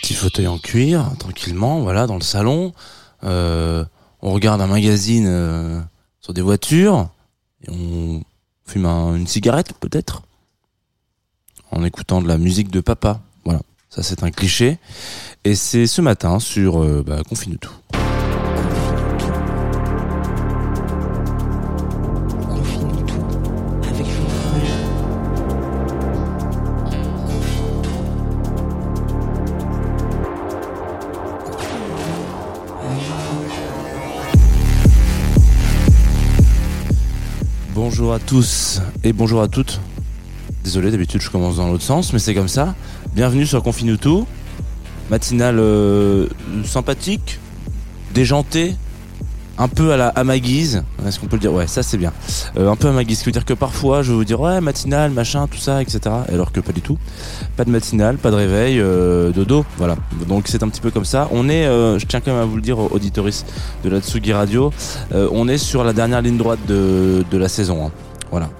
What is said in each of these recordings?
Petit fauteuil en cuir, tranquillement, voilà, dans le salon. Euh, on regarde un magazine euh, sur des voitures et on fume un- une cigarette peut-être en écoutant de la musique de papa. Voilà, ça c'est un cliché. Et c'est ce matin sur euh, bah, Confine tout. Bonjour à tous et bonjour à toutes. Désolé, d'habitude je commence dans l'autre sens, mais c'est comme ça. Bienvenue sur Confine tout. Matinale euh, sympathique, déjantée, un peu à la à ma guise. Est-ce qu'on peut le dire? Ouais, ça c'est bien. Euh, un peu à ma guise, ce qui veut dire que parfois je vais vous dire ouais matinale, machin, tout ça, etc. Alors que pas du tout. Pas de matinale, pas de réveil, euh, dodo. Voilà. Donc c'est un petit peu comme ça. On est, euh, je tiens quand même à vous le dire, auditoris de la Tsugi Radio, euh, on est sur la dernière ligne droite de, la saison. hein. Voilà.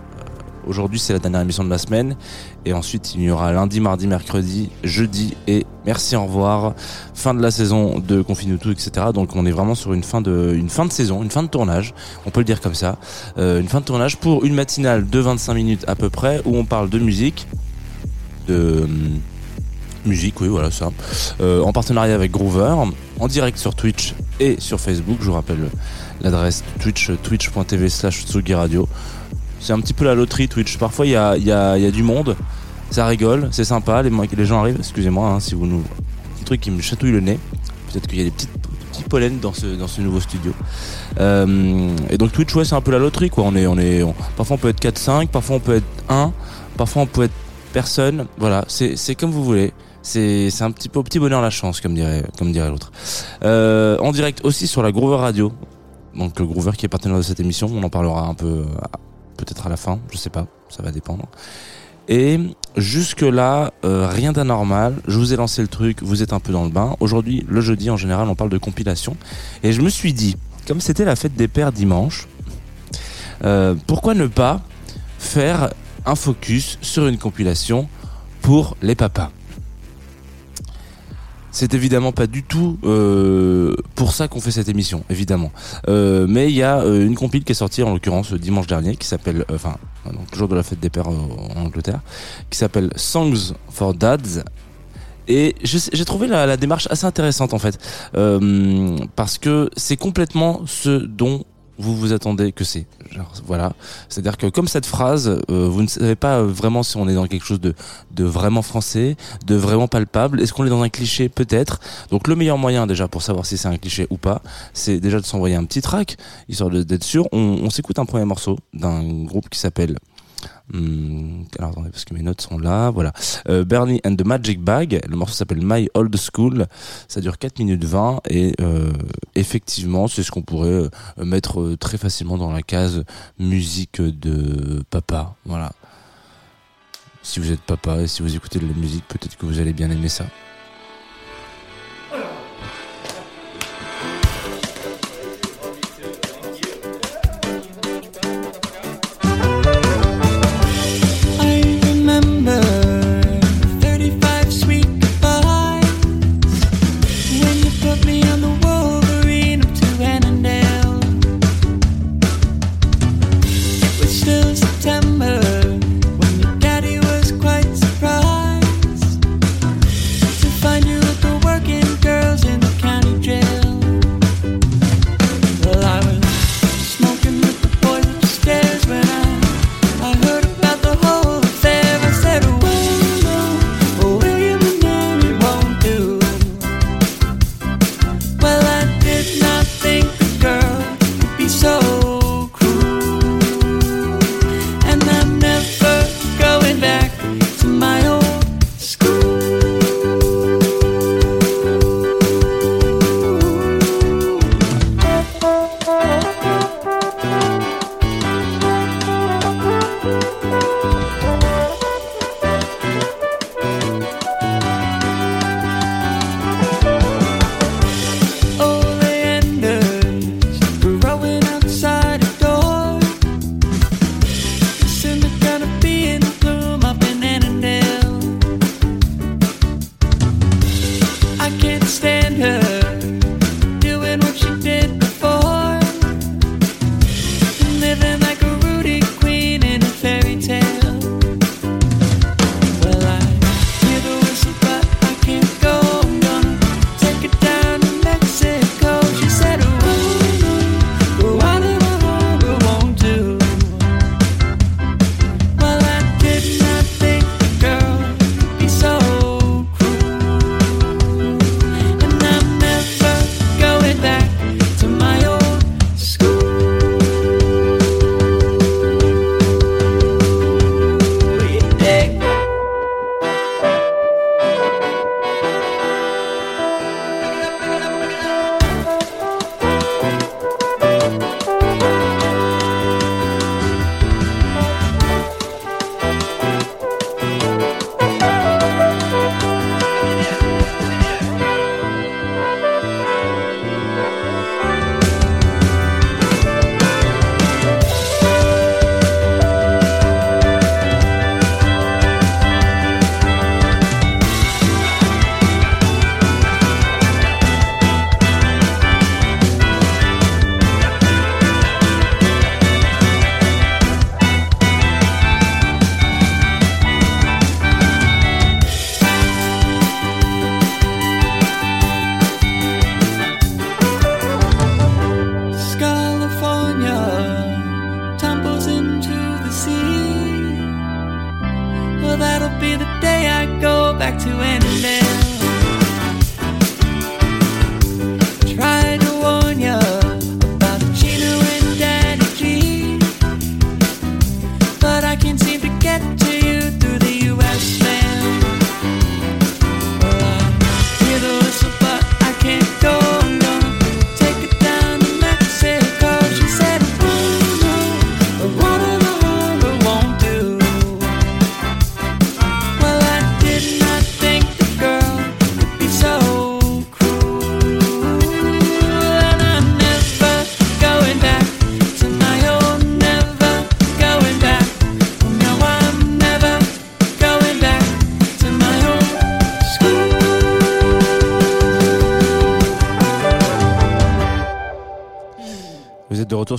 Aujourd'hui, c'est la dernière émission de la semaine. Et ensuite, il y aura lundi, mardi, mercredi, jeudi et merci, au revoir. Fin de la saison de Confine tout, etc. Donc, on est vraiment sur une fin de, une fin de saison, une fin de tournage. On peut le dire comme ça. Euh, une fin de tournage pour une matinale de 25 minutes à peu près où on parle de musique, de hum, musique, oui, voilà ça. Euh, en partenariat avec Groover, en direct sur Twitch et sur Facebook. Je vous rappelle l'adresse Twitch, twitch.tv slash Radio. C'est un petit peu la loterie Twitch. Parfois, il y a, y, a, y a du monde, ça rigole, c'est sympa, les, gens arrivent. Excusez-moi hein, si vous nous. Petit truc qui me chatouille le nez. Peut-être qu'il y a des petites petits pollens dans ce, dans ce nouveau studio. Euh, et donc Twitch, ouais, c'est un peu la loterie, quoi. On est, on est, on- parfois on peut être 4-5, parfois on peut être 1, parfois on peut être personne. Voilà, c'est comme vous voulez. C'est un petit peu au petit bonheur la chance, comme dirait, comme dirait l'autre. Euh, en direct aussi sur la Groover Radio. Donc le Groover qui est partenaire de cette émission, on en parlera un peu peut-être à la fin, je sais pas, ça va dépendre. Et jusque là, rien d'anormal. Je vous ai lancé le truc, vous êtes un peu dans le bain. Aujourd'hui, le jeudi en général, on parle de compilation. Et je me suis dit, comme c'était la fête des pères dimanche, euh, pourquoi ne pas faire un focus sur une compilation pour les papas? C'est évidemment pas du tout euh, pour ça qu'on fait cette émission, évidemment. Euh, mais il y a euh, une compile qui est sortie en l'occurrence dimanche dernier, qui s'appelle, euh, enfin, le jour de la fête des pères euh, en Angleterre, qui s'appelle Songs for Dads. Et j'ai trouvé la, la démarche assez intéressante en fait, Euh, parce que c'est complètement ce dont vous vous attendez que c'est. Voilà, c'est-à-dire que comme cette phrase, euh, vous ne savez pas vraiment si on est dans quelque chose de, de vraiment français, de vraiment palpable. Est-ce qu'on est dans un cliché? Peut-être. Donc le meilleur moyen déjà pour savoir si c'est un cliché ou pas, c'est déjà de s'envoyer un petit track, histoire d'être sûr. On, on s'écoute un premier morceau d'un groupe qui s'appelle Hum, alors attendez parce que mes notes sont là, voilà. Euh, Bernie and the Magic Bag, le morceau s'appelle My Old School, ça dure 4 minutes 20 et euh, effectivement c'est ce qu'on pourrait euh, mettre très facilement dans la case musique de papa, voilà. Si vous êtes papa et si vous écoutez de la musique, peut-être que vous allez bien aimer ça.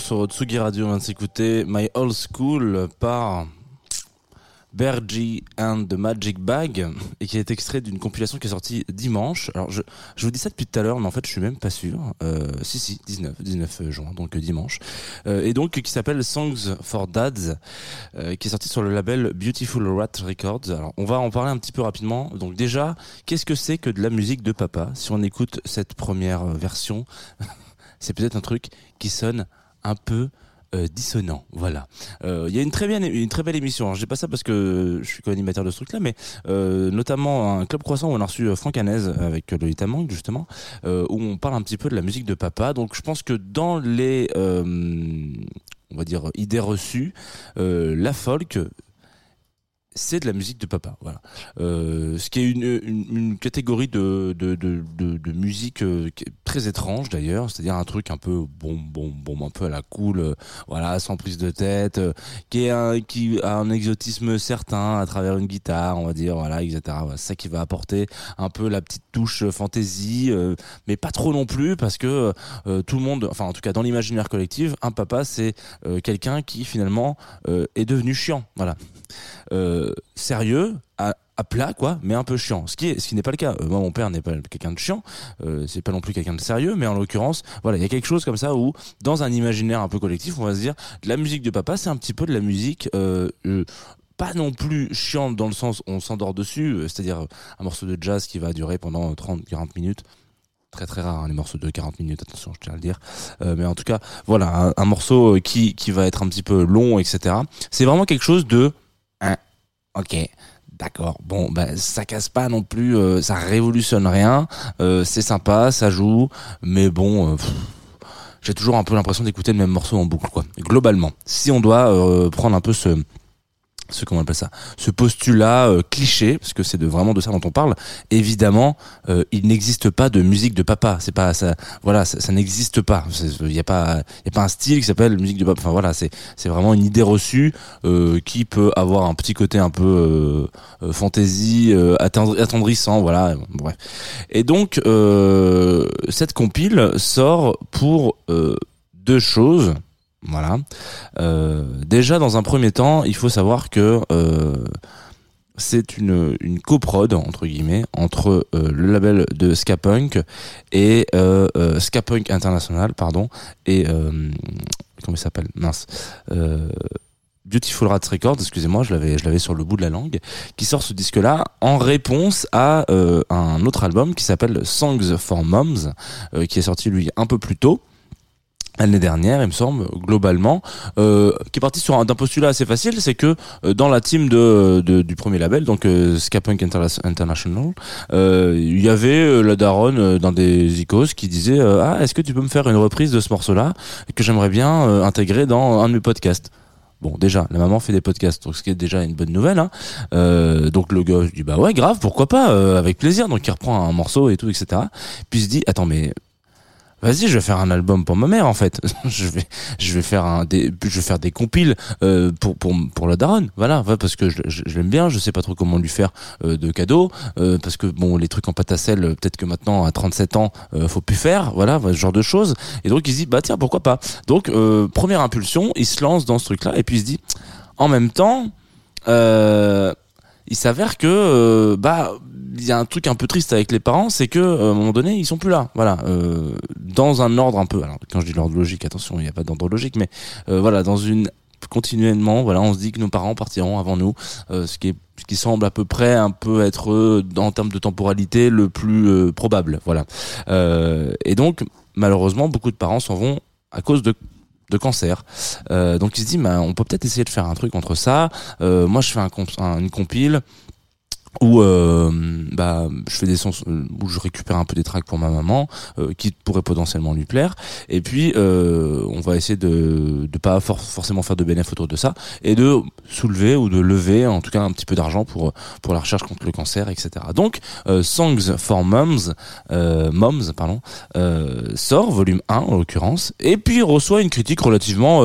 Sur Tsugi Radio, on de s'écouter My Old School par Bergie and the Magic Bag et qui est extrait d'une compilation qui est sortie dimanche. Alors je, je vous dis ça depuis tout à l'heure, mais en fait je suis même pas sûr. Euh, si si, 19, 19 juin, donc euh, dimanche. Euh, et donc qui s'appelle Songs for Dads, qui est sorti sur le label Beautiful Rat Records. Alors on va en parler un petit peu rapidement. Donc déjà, qu'est-ce que c'est que de la musique de papa? Si on écoute cette première version, c'est peut-être un truc qui sonne un peu euh, dissonant. Voilà. Euh, Il y a une très bien, une très belle émission. Alors, J'ai pas ça parce que je suis co-animateur de ce truc-là, mais euh, notamment un club croissant où on a reçu Franck Hanez avec Lolita Mang justement, où on parle un petit peu de la musique de papa. Donc je pense que dans les, on va dire idées reçues, la folk c'est de la musique de papa, voilà. Euh, ce qui est une, une, catégorie de, de, de, musique euh, très étrange d'ailleurs, c'est-à-dire un truc un peu bon, bon, bon, un peu à la cool, euh, voilà, sans prise de tête, qui est qui a un exotisme certain à travers une guitare, on va dire, voilà, etc. C'est ça qui va apporter un peu la petite touche fantaisie, mais pas trop non plus parce que tout le monde, enfin en tout cas dans l'imaginaire collectif, un papa c'est quelqu'un qui finalement est devenu chiant, voilà sérieux, à, plat quoi, mais un peu chiant. Ce qui est, ce qui n'est pas le cas. Euh, moi, mon père n'est pas quelqu'un de chiant, euh, c'est pas non plus quelqu'un de sérieux, mais en l'occurrence, voilà, il y a quelque chose comme ça où, dans un imaginaire un peu collectif, on va se dire, la musique de papa, c'est un petit peu de la musique. Euh, euh, pas non plus chiante dans le sens on s'endort dessus, c'est-à-dire un morceau de jazz qui va durer pendant 30-40 minutes. Très très rare hein, les morceaux de 40 minutes, attention, je tiens à le dire. Mais en tout cas, voilà, un, un morceau qui, qui va être un petit peu long, etc. C'est vraiment quelque chose de... Ok, d'accord. Bon, bah, ça casse pas non plus, euh, ça révolutionne rien. euh, c'est sympa, ça joue, mais bon... euh, j'ai toujours un peu l'impression d'écouter le même morceau en boucle, quoi. Globalement, si on doit prendre un peu ce, ce comment on appelle ça, ce postulat euh, cliché, parce que c'est de vraiment de ça dont on parle. Évidemment, euh, il n'existe pas de musique de papa. C'est pas ça. Voilà, ça, n'existe pas. Il y a pas, y a pas un style qui s'appelle musique de papa. Enfin voilà, c'est c'est vraiment une idée reçue euh, qui peut avoir un petit côté un peu euh, euh, fantaisie, euh, attendri- attendrissant. Voilà, bref. Et donc cette compile sort pour deux choses. Voilà. Euh, déjà, dans un premier temps, il faut savoir que euh, c'est une, une coprode, entre guillemets, entre euh, le label de Ska Punk et euh, euh, Ska Punk International, pardon, et comment il s'appelle? Mince. Beautiful Rats Records, excusez-moi, je l'avais, je l'avais sur le bout de la langue, qui sort ce disque-là en réponse à un autre album qui s'appelle Songs for Moms, qui est sorti lui un peu plus tôt l'année dernière, il me semble, globalement, euh, qui est parti sur un, d'un postulat assez facile, c'est que euh, dans la team du premier label, donc euh, International, euh, il y avait la daronne dans des icos qui disait ah est-ce que tu peux me faire une reprise de ce morceau-là que j'aimerais bien intégrer dans un de mes podcasts? Bon, déjà, la maman fait des podcasts, donc ce qui est déjà une bonne nouvelle. Hein. Donc le gars, je dis bah ouais, grave, pourquoi pas, avec plaisir. Donc il reprend un morceau et tout, etc. Puis il se dit attends mais vas-y, je vais faire un album pour ma mère en fait. je vais, je vais faire un, des, je vais faire des compiles euh, pour pour pour la daronne. Voilà, parce que je, je, je l'aime bien. Je sais pas trop comment lui faire euh, de cadeaux, euh, parce que bon, les trucs en pâte à sel, euh, peut-être que maintenant à 37 ans, euh, faut plus faire. Voilà, ce genre de choses. Et donc il se dit bah tiens, pourquoi pas. Donc euh, première impulsion, il se lance dans ce truc-là et puis il se dit en même temps. Euh, il s'avère que euh, bah il y a un truc un peu triste avec les parents, c'est que euh, à un moment donné ils sont plus là. Voilà, euh, dans un ordre un peu. Alors quand je dis l'ordre logique, attention, il n'y a pas d'ordre logique, mais euh, voilà, dans une continuellement, voilà, on se dit que nos parents partiront avant nous, ce qui est ce qui semble à peu près un peu être en termes de temporalité le plus probable, voilà. Et donc malheureusement beaucoup de parents s'en vont à cause de de cancer. Euh, donc il se dit, bah, on peut peut-être essayer de faire un truc entre ça. Euh, moi, je fais un, comp- un- une compile où euh, bah je fais des sons euh, où je récupère un peu des tracks pour ma maman euh, qui pourraient potentiellement lui plaire. Et puis euh, on va essayer de de pas for- forcément faire de bénéfices autour de ça et de soulever ou de lever en tout cas un petit peu d'argent pour pour la recherche contre le cancer etc donc Songs for Moms Moms pardon sort volume 1 en l'occurrence et puis reçoit une critique relativement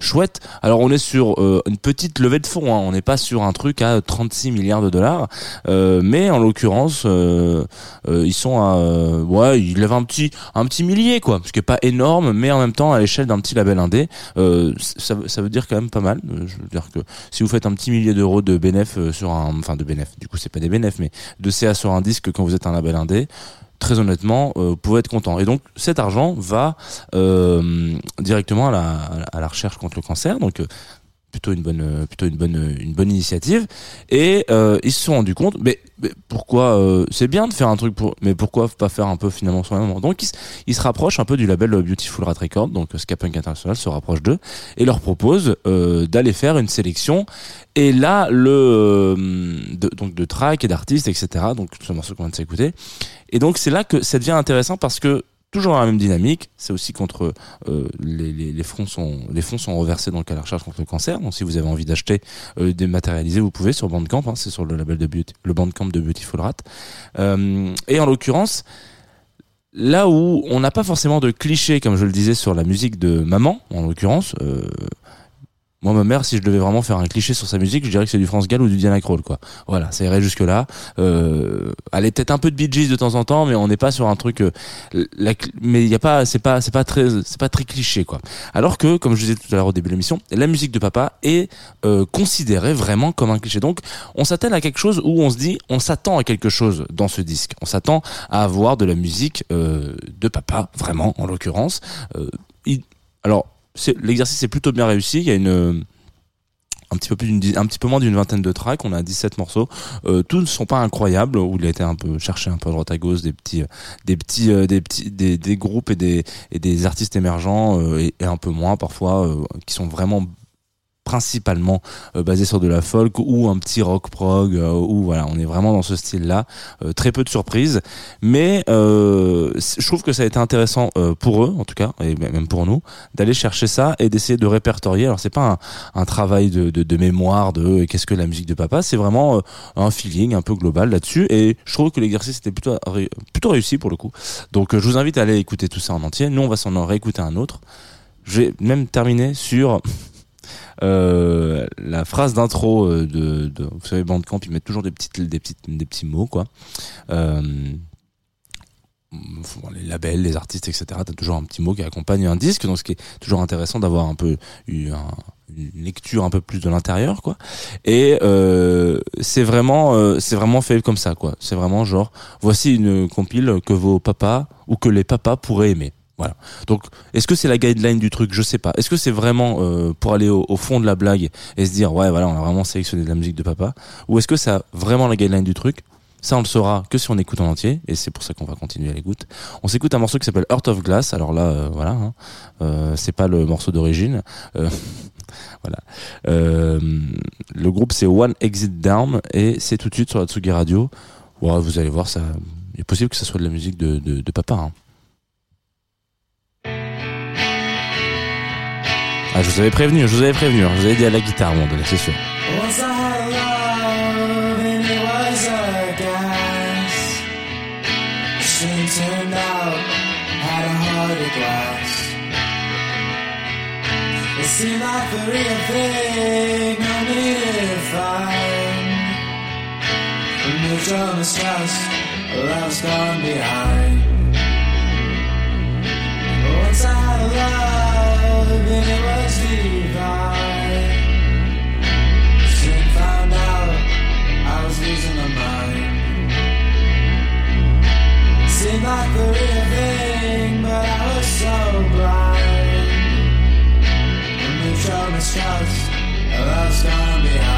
chouette. Alors on est sur une petite levée de fonds hein. on n'est pas sur un truc à 36 milliards de dollars euh, mais en l'occurrence euh, euh, ils sont à ouais ils lèvent un petit un petit millier quoi ce qui est pas énorme mais en même temps à l'échelle d'un petit label indé ça, veut dire quand même pas mal je veux dire que si vous faites un petit millier d'euros de bénéf sur un enfin de bénéf du coup c'est pas des bénéf mais de CA sur un disque quand vous êtes un label indé très honnêtement, vous pouvez être content. Et donc, cet argent va directement à la, recherche contre le cancer. Donc, plutôt une bonne, euh, plutôt une bonne, euh, une bonne initiative. Et euh, ils se sont rendus compte, mais, pourquoi c'est bien de faire un truc pour, mais pourquoi pas faire un peu finalement soi-même. Donc, ils, ils se rapprochent un peu du label Beautiful Rat Record. Donc, euh, Ska Punk International se rapproche d'eux et leur propose d'aller faire une sélection. Et là, le de, donc de track et d'artistes, etc. Donc, ce morceau qu'on vient de s'écouter. Et donc c'est là que ça devient intéressant parce que toujours dans la même dynamique, c'est aussi contre euh, les, fonds sont les fonds sont reversés donc à la recherche contre le cancer. Donc si vous avez envie d'acheter euh, dématérialisé, vous pouvez sur Bandcamp, hein, c'est sur le label de Beauty, le Bandcamp de Beautiful Rat. Euh, et en l'occurrence, là où on n'a pas forcément de clichés comme je le disais sur la musique de maman, en l'occurrence. Moi, ma mère, si je devais vraiment faire un cliché sur sa musique, je dirais que c'est du France Gall ou du Diana Krall, quoi. Voilà, ça irait jusque là. Euh, elle est peut-être un peu de Bee Gees de temps en temps, mais on n'est pas sur un truc. euh, la mais il y a pas, c'est pas, c'est pas très, c'est pas très cliché, quoi. Alors que, comme je disais tout à l'heure au début de l'émission, la musique de papa est euh, considérée vraiment comme un cliché. Donc, on s'attelle à quelque chose où on se dit, on s'attend à quelque chose dans ce disque. On s'attend à avoir de la musique euh, de papa, vraiment, en l'occurrence. Euh, alors, l'exercice est plutôt bien réussi. Il y a une un petit peu plus d'une un petit peu moins d'une vingtaine de tracks. On a 17 morceaux. Euh, tous ne sont pas incroyables. Où il a été un peu cherché un peu à droite à gauche des petits des petits euh, des petits des, des groupes et des et des artistes émergents euh, et, et un peu moins parfois euh, qui sont vraiment principalement euh, basés sur de la folk ou un petit rock prog euh, ou voilà on est vraiment dans ce style là très peu de surprises. Mais euh, je trouve que ça a été intéressant euh, pour eux en tout cas et même pour nous d'aller chercher ça et d'essayer de répertorier. Alors c'est pas un, un travail de, de, de mémoire de euh, qu'est-ce que la musique de papa c'est vraiment euh, un feeling un peu global là-dessus. Et je trouve que l'exercice était plutôt plutôt réussi pour le coup. Donc euh, je vous invite à aller écouter tout ça en entier. Nous on va s'en réécouter un autre. Je vais même terminer sur euh, la phrase d'intro euh, de, de vous savez Bandcamp ils mettent toujours des petites des petites des petits mots quoi euh, les labels, les artistes, etc. T'as toujours un petit mot qui accompagne un disque, donc ce qui est toujours intéressant d'avoir un peu eu un- une lecture un peu plus de l'intérieur, quoi. Et euh, c'est vraiment, euh, c'est vraiment fait comme ça, quoi. C'est vraiment genre, voici une compile que vos papas ou que les papas pourraient aimer. Voilà. Donc, est-ce que c'est la guideline du truc? Je sais pas. Est-ce que c'est vraiment euh, pour aller au, fond de la blague et se dire ouais voilà on a vraiment sélectionné de la musique de papa? Ou est-ce que c'est vraiment la guideline du truc? Ça, on le saura que si on écoute en entier, et c'est pour ça qu'on va continuer à l'écoute. On s'écoute un morceau qui s'appelle Heart of Glass. Alors là, euh, voilà, hein, euh, c'est pas le morceau d'origine. Voilà. Le groupe c'est One Exit Down et c'est tout de suite sur la Tsugi Radio. Ouais, vous allez voir, ça, il est possible que ça soit de la musique de, de, de papa. hein. Ah, je vous avais prévenu, je vous avais prévenu. hein. Je vous avais dit à la guitare à un moment donné, c'est sûr. I seemed like the real thing only to find. The stress, love's gone behind. Once I had love and it was not the real thing, but I was so blind. And we a.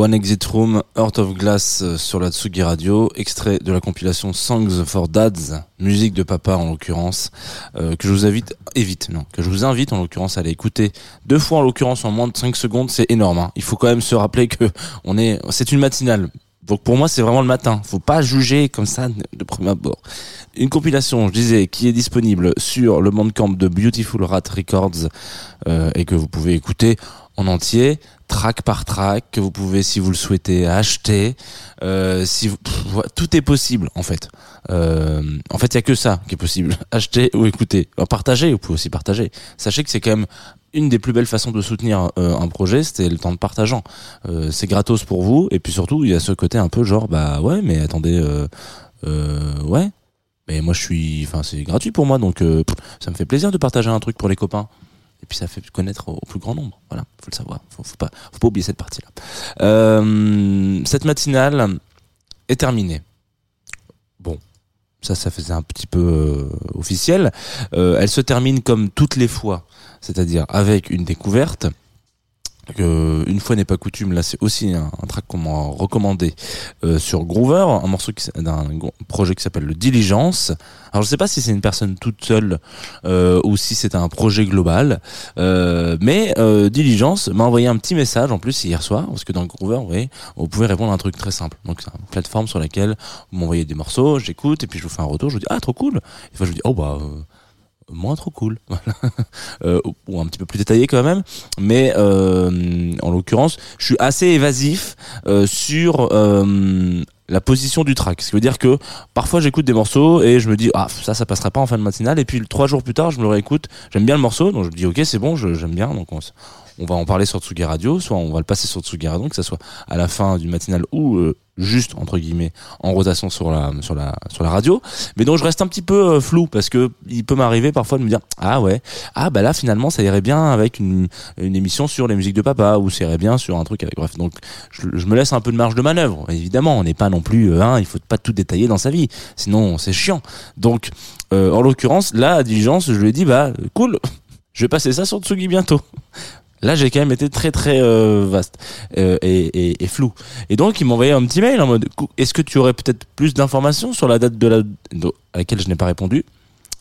One Exit Room, Heart of Glass euh, sur la Tsugi Radio, extrait de la compilation Songs for Dads, musique de papa en l'occurrence, euh, que je vous invite, évite, non, que je vous invite en l'occurrence à aller écouter deux fois en l'occurrence en moins de 5 secondes, c'est énorme. hein. Il faut quand même se rappeler que c'est une matinale. Donc pour moi c'est vraiment le matin. Faut pas juger comme ça de premier abord. Une compilation, je disais, qui est disponible sur le Bandcamp de Beautiful Rat Records euh, et que vous pouvez écouter en entier, track par track, que vous pouvez, si vous le souhaitez, acheter. Euh, si vous, pff, tout est possible en fait. Euh, en fait, il y a que ça qui est possible acheter ou écouter. Partager, vous pouvez aussi partager. Sachez que c'est quand même une des plus belles façons de soutenir euh, un projet, c'était le temps de partageant. Euh, c'est gratos pour vous, et puis surtout, il y a ce côté un peu genre, bah ouais, mais attendez, euh, euh, ouais. Mais moi, je suis, enfin, c'est gratuit pour moi, donc ça me fait plaisir de partager un truc pour les copains. Et puis ça fait connaître au, plus grand nombre. Voilà, faut le savoir. Faut, faut pas, faut pas oublier cette partie-là. Euh, cette matinale est terminée. Bon, ça, ça faisait un petit peu euh, officiel. Euh, elle se termine comme toutes les fois, c'est-à-dire avec une découverte. Que, une fois n'est pas coutume, là c'est aussi un, track qu'on m'a recommandé euh, sur Groover, un morceau d'un projet qui s'appelle le Diligence. Alors je sais pas si c'est une personne toute seule euh, ou si c'est un projet global, euh, mais euh, Diligence m'a envoyé un petit message en plus hier soir, parce que dans Groover, vous voyez, vous pouvez répondre à un truc très simple. Donc c'est une plateforme sur laquelle vous m'envoyez des morceaux, j'écoute et puis je vous fais un retour, je vous dis ah trop cool. Et fois je vous dis oh bah euh, moins trop cool. Euh, ou- un petit peu plus détaillé quand même. Mais euh, en l'occurrence, je suis assez évasif euh, sur la position du track. Ce qui veut dire que parfois j'écoute des morceaux et je me dis ah ça ça passera pas en fin de matinale et puis trois jours plus tard je me le réécoute. J'aime bien le morceau donc je me dis ok c'est bon j'aime bien donc on, va en parler sur Tsugi Radio, soit on va le passer sur Tsugi Radio, que ça soit à la fin du matinal ou juste entre guillemets en rotation sur la radio. Mais donc je reste un petit peu euh, flou parce que il peut m'arriver parfois de me dire ah ouais ah bah là finalement ça irait bien avec une une émission sur les musiques de papa ou ça irait bien sur un truc avec bref donc je, me laisse un peu de marge de manœuvre évidemment. On n'est pas non plus euh, hein, il faut pas tout détailler dans sa vie. Sinon c'est chiant. Donc euh, en l'occurrence là diligence je lui ai dit bah cool je vais passer ça sur Tsugi bientôt Là, j'ai quand même été très très euh, vaste euh, et, et, et flou. Et donc, il m'envoyait un petit mail en mode Est-ce que tu aurais peut-être plus d'informations sur la date de la à laquelle je n'ai pas répondu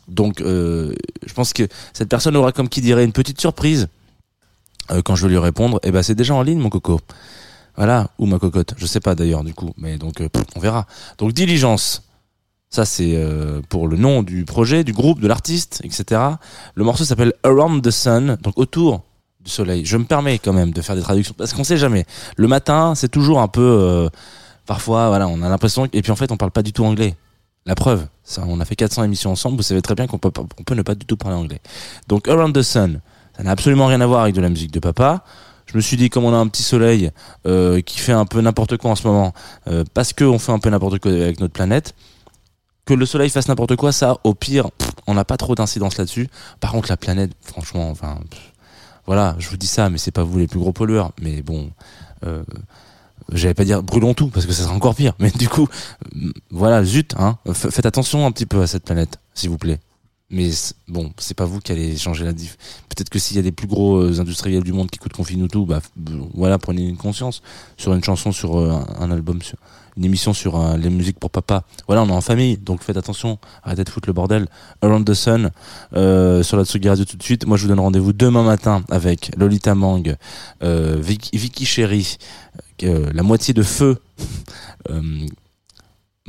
Donc, euh, je pense que cette personne aura comme qui dirait une petite surprise euh, quand je vais lui répondre. Et ben, c'est déjà en ligne, mon coco. Voilà, ou ma cocotte. Je sais pas d'ailleurs du coup, mais donc euh, on verra. Donc, diligence. Ça, c'est euh, pour le nom du projet, du groupe, de l'artiste, etc. Le morceau s'appelle Around the Sun, donc autour soleil. Je me permets quand même de faire des traductions parce qu'on sait jamais. Le matin, c'est toujours un peu euh, parfois voilà, on a l'impression et puis en fait, on parle pas du tout anglais. La preuve, ça, on a fait 400 émissions ensemble, vous savez très bien qu'on peut ne pas du tout parler anglais. Donc Around the Sun, ça n'a absolument rien à voir avec de la musique de papa. Je me suis dit comme on a un petit soleil euh, qui fait un peu n'importe quoi en ce moment euh, parce que on fait un peu n'importe quoi avec notre planète que le soleil fasse n'importe quoi, ça, au pire, on n'a pas trop d'incidence là-dessus. Par contre, la planète, franchement, enfin, voilà, je vous dis ça, mais c'est pas vous les plus gros pollueurs. Mais bon, euh, j'allais pas dire brûlons tout parce que ça sera encore pire. Mais du coup, euh, voilà, zut, hein, faites attention un petit peu à cette planète, s'il vous plaît. Mais bon, c'est pas vous qui allez changer la diff. Peut-être que s'il y a des plus gros euh, industriels du monde qui écoutent Confine tout, bah voilà, prenez une conscience sur une chanson, sur euh, un, album, sur une émission sur euh, les musiques pour papa. Voilà, on est en famille, donc faites attention, arrêtez de foutre le bordel. Around the Sun sur la Tsugi Radio tout de suite. Moi, je vous donne rendez-vous demain matin avec Lolita Mang, Vicky, Vicky Chéri, la moitié de feu.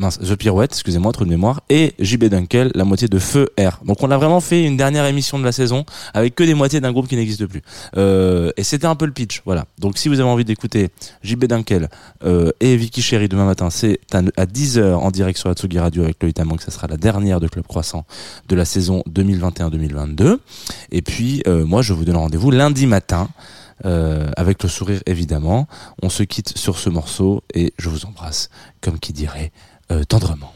mince, The Pirouette, excusez-moi, trou de mémoire, et JB Dunkel, la moitié de Feu R. Donc on a vraiment fait une dernière émission de la saison avec que des moitiés d'un groupe qui n'existe plus. Euh, et c'était un peu le pitch, voilà. Donc si vous avez envie d'écouter JB Dunkel euh, et Vicky Chéri demain matin, c'est à, à 10h en direct sur Atsugi Radio avec Lolita Mang, ça sera la dernière de Club Croissant de la saison 2021-2022. Et puis euh, moi je vous donne rendez-vous lundi matin. euh, avec le sourire évidemment, on se quitte sur ce morceau et je vous embrasse comme qui dirait tendrement.